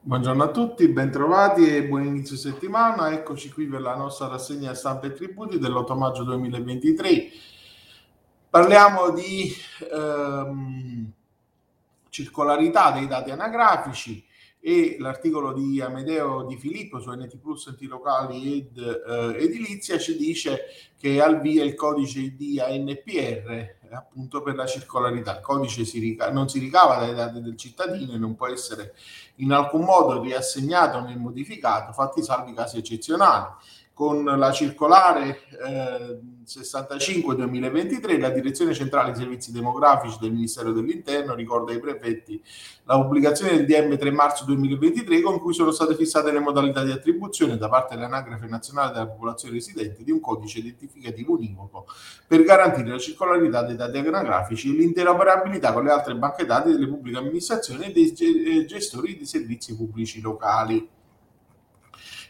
Buongiorno a tutti, bentrovati e buon inizio settimana. Eccoci qui per la nostra rassegna stampa e tributi dell'8 maggio 2023. Parliamo di ehm, circolarità dei dati anagrafici e l'articolo di Amedeo Di Filippo su NT Plus enti locali ed eh, edilizia ci dice che al via il codice ID ANPR appunto per la circolarità. Il codice si rica- non si ricava dai dati del cittadino e non può essere in alcun modo riassegnato né modificato, fatti salvi casi eccezionali con la circolare eh, 65-2023 la Direzione Centrale dei Servizi Demografici del Ministero dell'Interno ricorda ai prefetti la pubblicazione del DM 3 marzo 2023 con cui sono state fissate le modalità di attribuzione da parte dell'Anagrafe Nazionale della Popolazione Residente di un codice identificativo univoco per garantire la circolarità dei dati anagrafici e l'interoperabilità con le altre banche dati delle pubbliche amministrazioni e dei eh, gestori di servizi pubblici locali.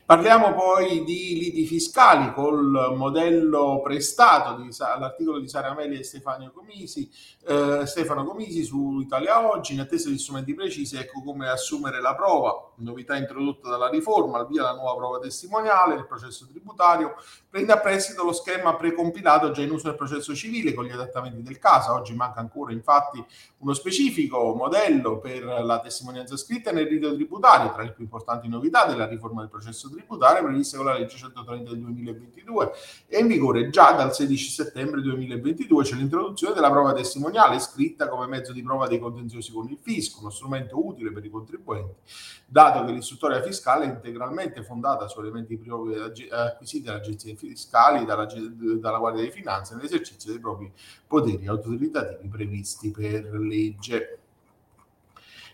Parliamo poi di liti fiscali col modello prestato di, all'articolo di Sara Meli e Stefano Comisi, eh, Stefano Comisi su Italia Oggi, in attesa di strumenti precisi, ecco come assumere la prova, novità introdotta dalla riforma, al via la nuova prova testimoniale nel processo tributario, prende a prestito lo schema precompilato già in uso nel processo civile con gli adattamenti del caso. Oggi manca ancora infatti uno specifico modello per la testimonianza scritta nel rito tributario, tra le più importanti novità della riforma del processo tributario tributaria previste con la legge 130 del 2022 e in vigore già dal 16 settembre 2022 c'è l'introduzione della prova testimoniale scritta come mezzo di prova dei contenziosi con il fisco, uno strumento utile per i contribuenti, dato che l'istruttoria fiscale è integralmente fondata su elementi propri acquisiti dalle agenzie fiscali, dalla, dalla Guardia di Finanza nell'esercizio dei propri poteri autoritativi previsti per legge.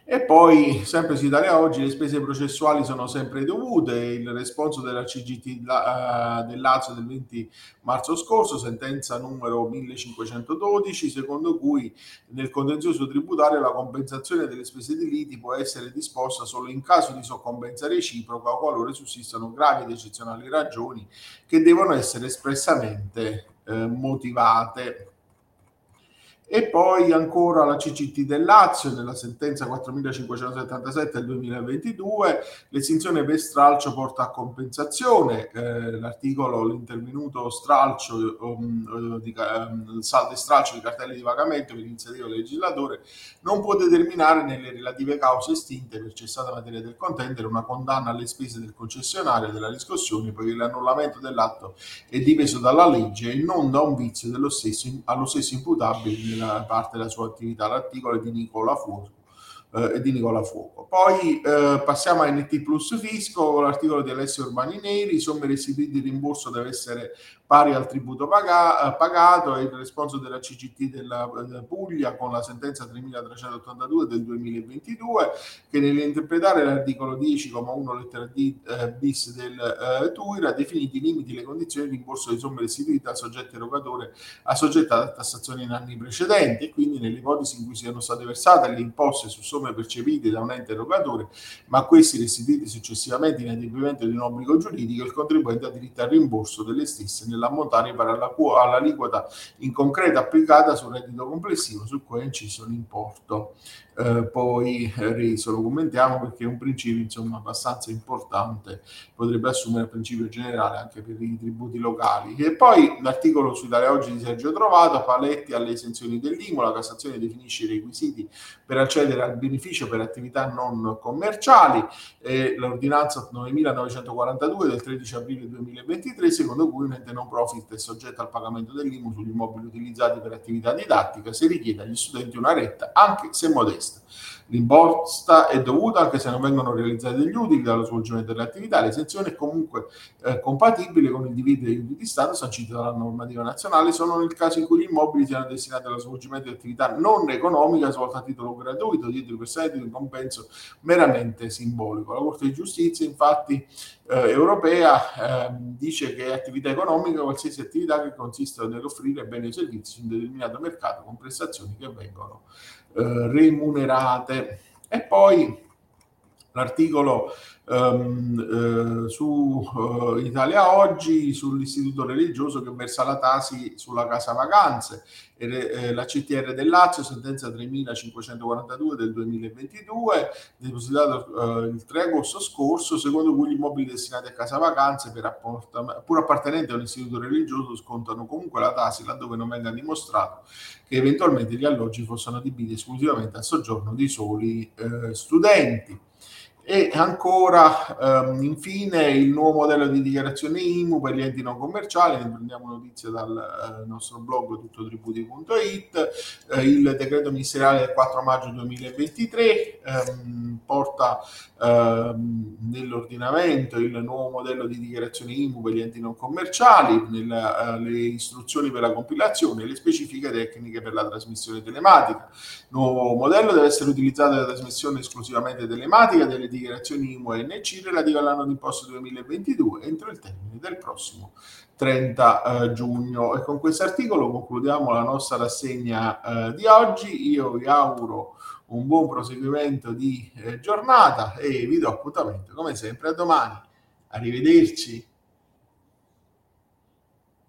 E poi, sempre su Italia Oggi, le spese processuali sono sempre dovute. Il responso della CGT uh, del Lazio del 20 marzo scorso, sentenza numero 1512, secondo cui nel contenzioso tributario la compensazione delle spese di liti può essere disposta solo in caso di soccombenza reciproca o qualora sussistano gravi ed eccezionali ragioni che devono essere espressamente eh, motivate. E poi ancora la CCT del Lazio, nella sentenza 4577 del 2022, l'estinzione per stralcio porta a compensazione. Eh, l'articolo, l'intervenuto stralcio, um, di, um, saldo e stralcio di cartelli di pagamento per iniziativa del legislatore non può determinare nelle relative cause estinte per cessata materia del contendere una condanna alle spese del concessionario della riscossione, poiché l'annullamento dell'atto è dipeso dalla legge e non da un vizio dello stesso, allo stesso imputabile nella parte della sua attività. L'articolo è di Nicola Fuoco eh, di Nicola Fuoco. Poi eh, passiamo a NT Plus Fisco, l'articolo di Alessio Urbani Neri, somme restituite di rimborso deve essere pari al tributo paga- eh, pagato e il responso della CGT della, della, Puglia con la sentenza 3382 del 2022 che nell'interpretare l'articolo 10,1 lettera D eh, bis del eh, TUIR ha definito i limiti e le condizioni di rimborso di somme restituite al soggetto erogatore assoggettato a tassazione in anni precedenti e quindi nell'ipotesi in cui siano state versate le imposte su somme percepite da un ente erogatore ma questi restituiti successivamente in adempimento di un obbligo giuridico il contribuente ha diritto al rimborso delle stesse nell'ammontare pari alla, all'aliquota in concreto applicata sul reddito complessivo sul quale è inciso l'importo eh, poi reso. Lo commentiamo perché è un principio insomma abbastanza importante, potrebbe assumere il principio generale anche per i tributi locali. E poi l'articolo su Italia Oggi di Sergio Trovato, paletti alle esenzioni dell'IMO, la Cassazione definisce i requisiti per accedere al beneficio per attività non commerciali, e l'ordinanza 9942 del 13 aprile 2023, secondo cui un ente non profit è soggetto al pagamento dell'IMO sugli immobili utilizzati per attività didattica se richiede agli studenti una retta, anche se modesta. L'imposta è dovuta anche se non vengono realizzati degli utili dallo svolgimento delle attività. L'esenzione è comunque eh, compatibile con il divido degli utili di Stato sancito dalla normativa nazionale solo nel caso in cui gli immobili siano destinati allo svolgimento di attività non economica svolta a titolo gratuito dietro per di un compenso meramente simbolico. La Corte di Giustizia infatti eh, europea eh, dice che attività economica qualsiasi attività che consista nell'offrire beni o servizi su un determinato mercato con prestazioni che vengono eh, remunerate. E poi l'articolo um, eh, su uh, Italia Oggi sull'istituto religioso che versa la tasi sulla casa vacanze, e, eh, la CTR del Lazio, sentenza 3542 del 2022, depositato uh, il 3 agosto scorso, secondo cui gli immobili destinati a casa vacanze pur appartenenti a un istituto religioso scontano comunque la tasi laddove non venga dimostrato che eventualmente gli alloggi fossero adibiti esclusivamente al soggiorno di soli eh, studenti. E ancora, ehm, infine, il nuovo modello di dichiarazione IMU per gli enti non commerciali, ne prendiamo notizia dal eh, nostro blog tuttotributi.it, eh, il decreto ministeriale del 4 maggio 2023 ehm, porta ehm, nell'ordinamento il nuovo modello di dichiarazione IMU per gli enti non commerciali, nella, eh, le istruzioni per la compilazione e le specifiche tecniche per la trasmissione telematica. Il nuovo modello deve essere utilizzato nella trasmissione esclusivamente telematica delle dichiarazioni IMU e NC relative all'anno d'imposta 2022 entro il termine del prossimo 30 eh, giugno. E con questo articolo concludiamo la nostra rassegna eh, di oggi. Io vi auguro un buon proseguimento di eh, giornata e vi do appuntamento come sempre a domani. Arrivederci.